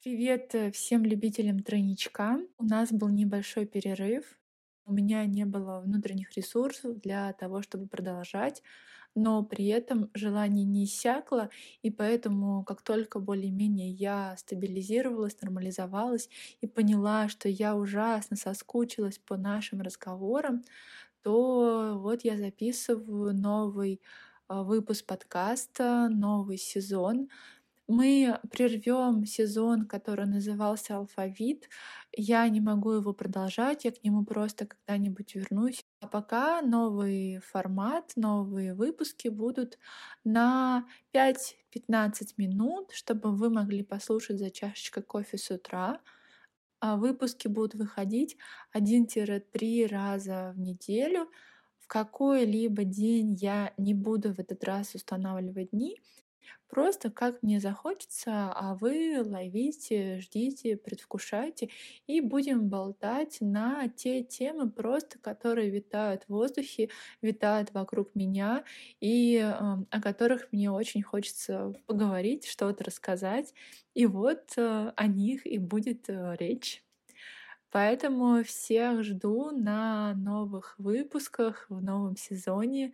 Привет э, всем любителям тройничка. У нас был небольшой перерыв. У меня не было внутренних ресурсов для того, чтобы продолжать, но при этом желание не иссякло, и поэтому, как только более-менее я стабилизировалась, нормализовалась и поняла, что я ужасно соскучилась по нашим разговорам, то вот я записываю новый а, выпуск подкаста, новый сезон. Мы прервем сезон, который назывался «Алфавит». Я не могу его продолжать, я к нему просто когда-нибудь вернусь. А пока новый формат, новые выпуски будут на 5-15 минут, чтобы вы могли послушать за чашечкой кофе с утра. А выпуски будут выходить 1-3 раза в неделю. В какой-либо день я не буду в этот раз устанавливать дни, Просто как мне захочется, а вы ловите, ждите, предвкушайте, и будем болтать на те темы просто, которые витают в воздухе, витают вокруг меня, и э, о которых мне очень хочется поговорить, что-то рассказать. И вот э, о них и будет э, речь. Поэтому всех жду на новых выпусках в новом сезоне.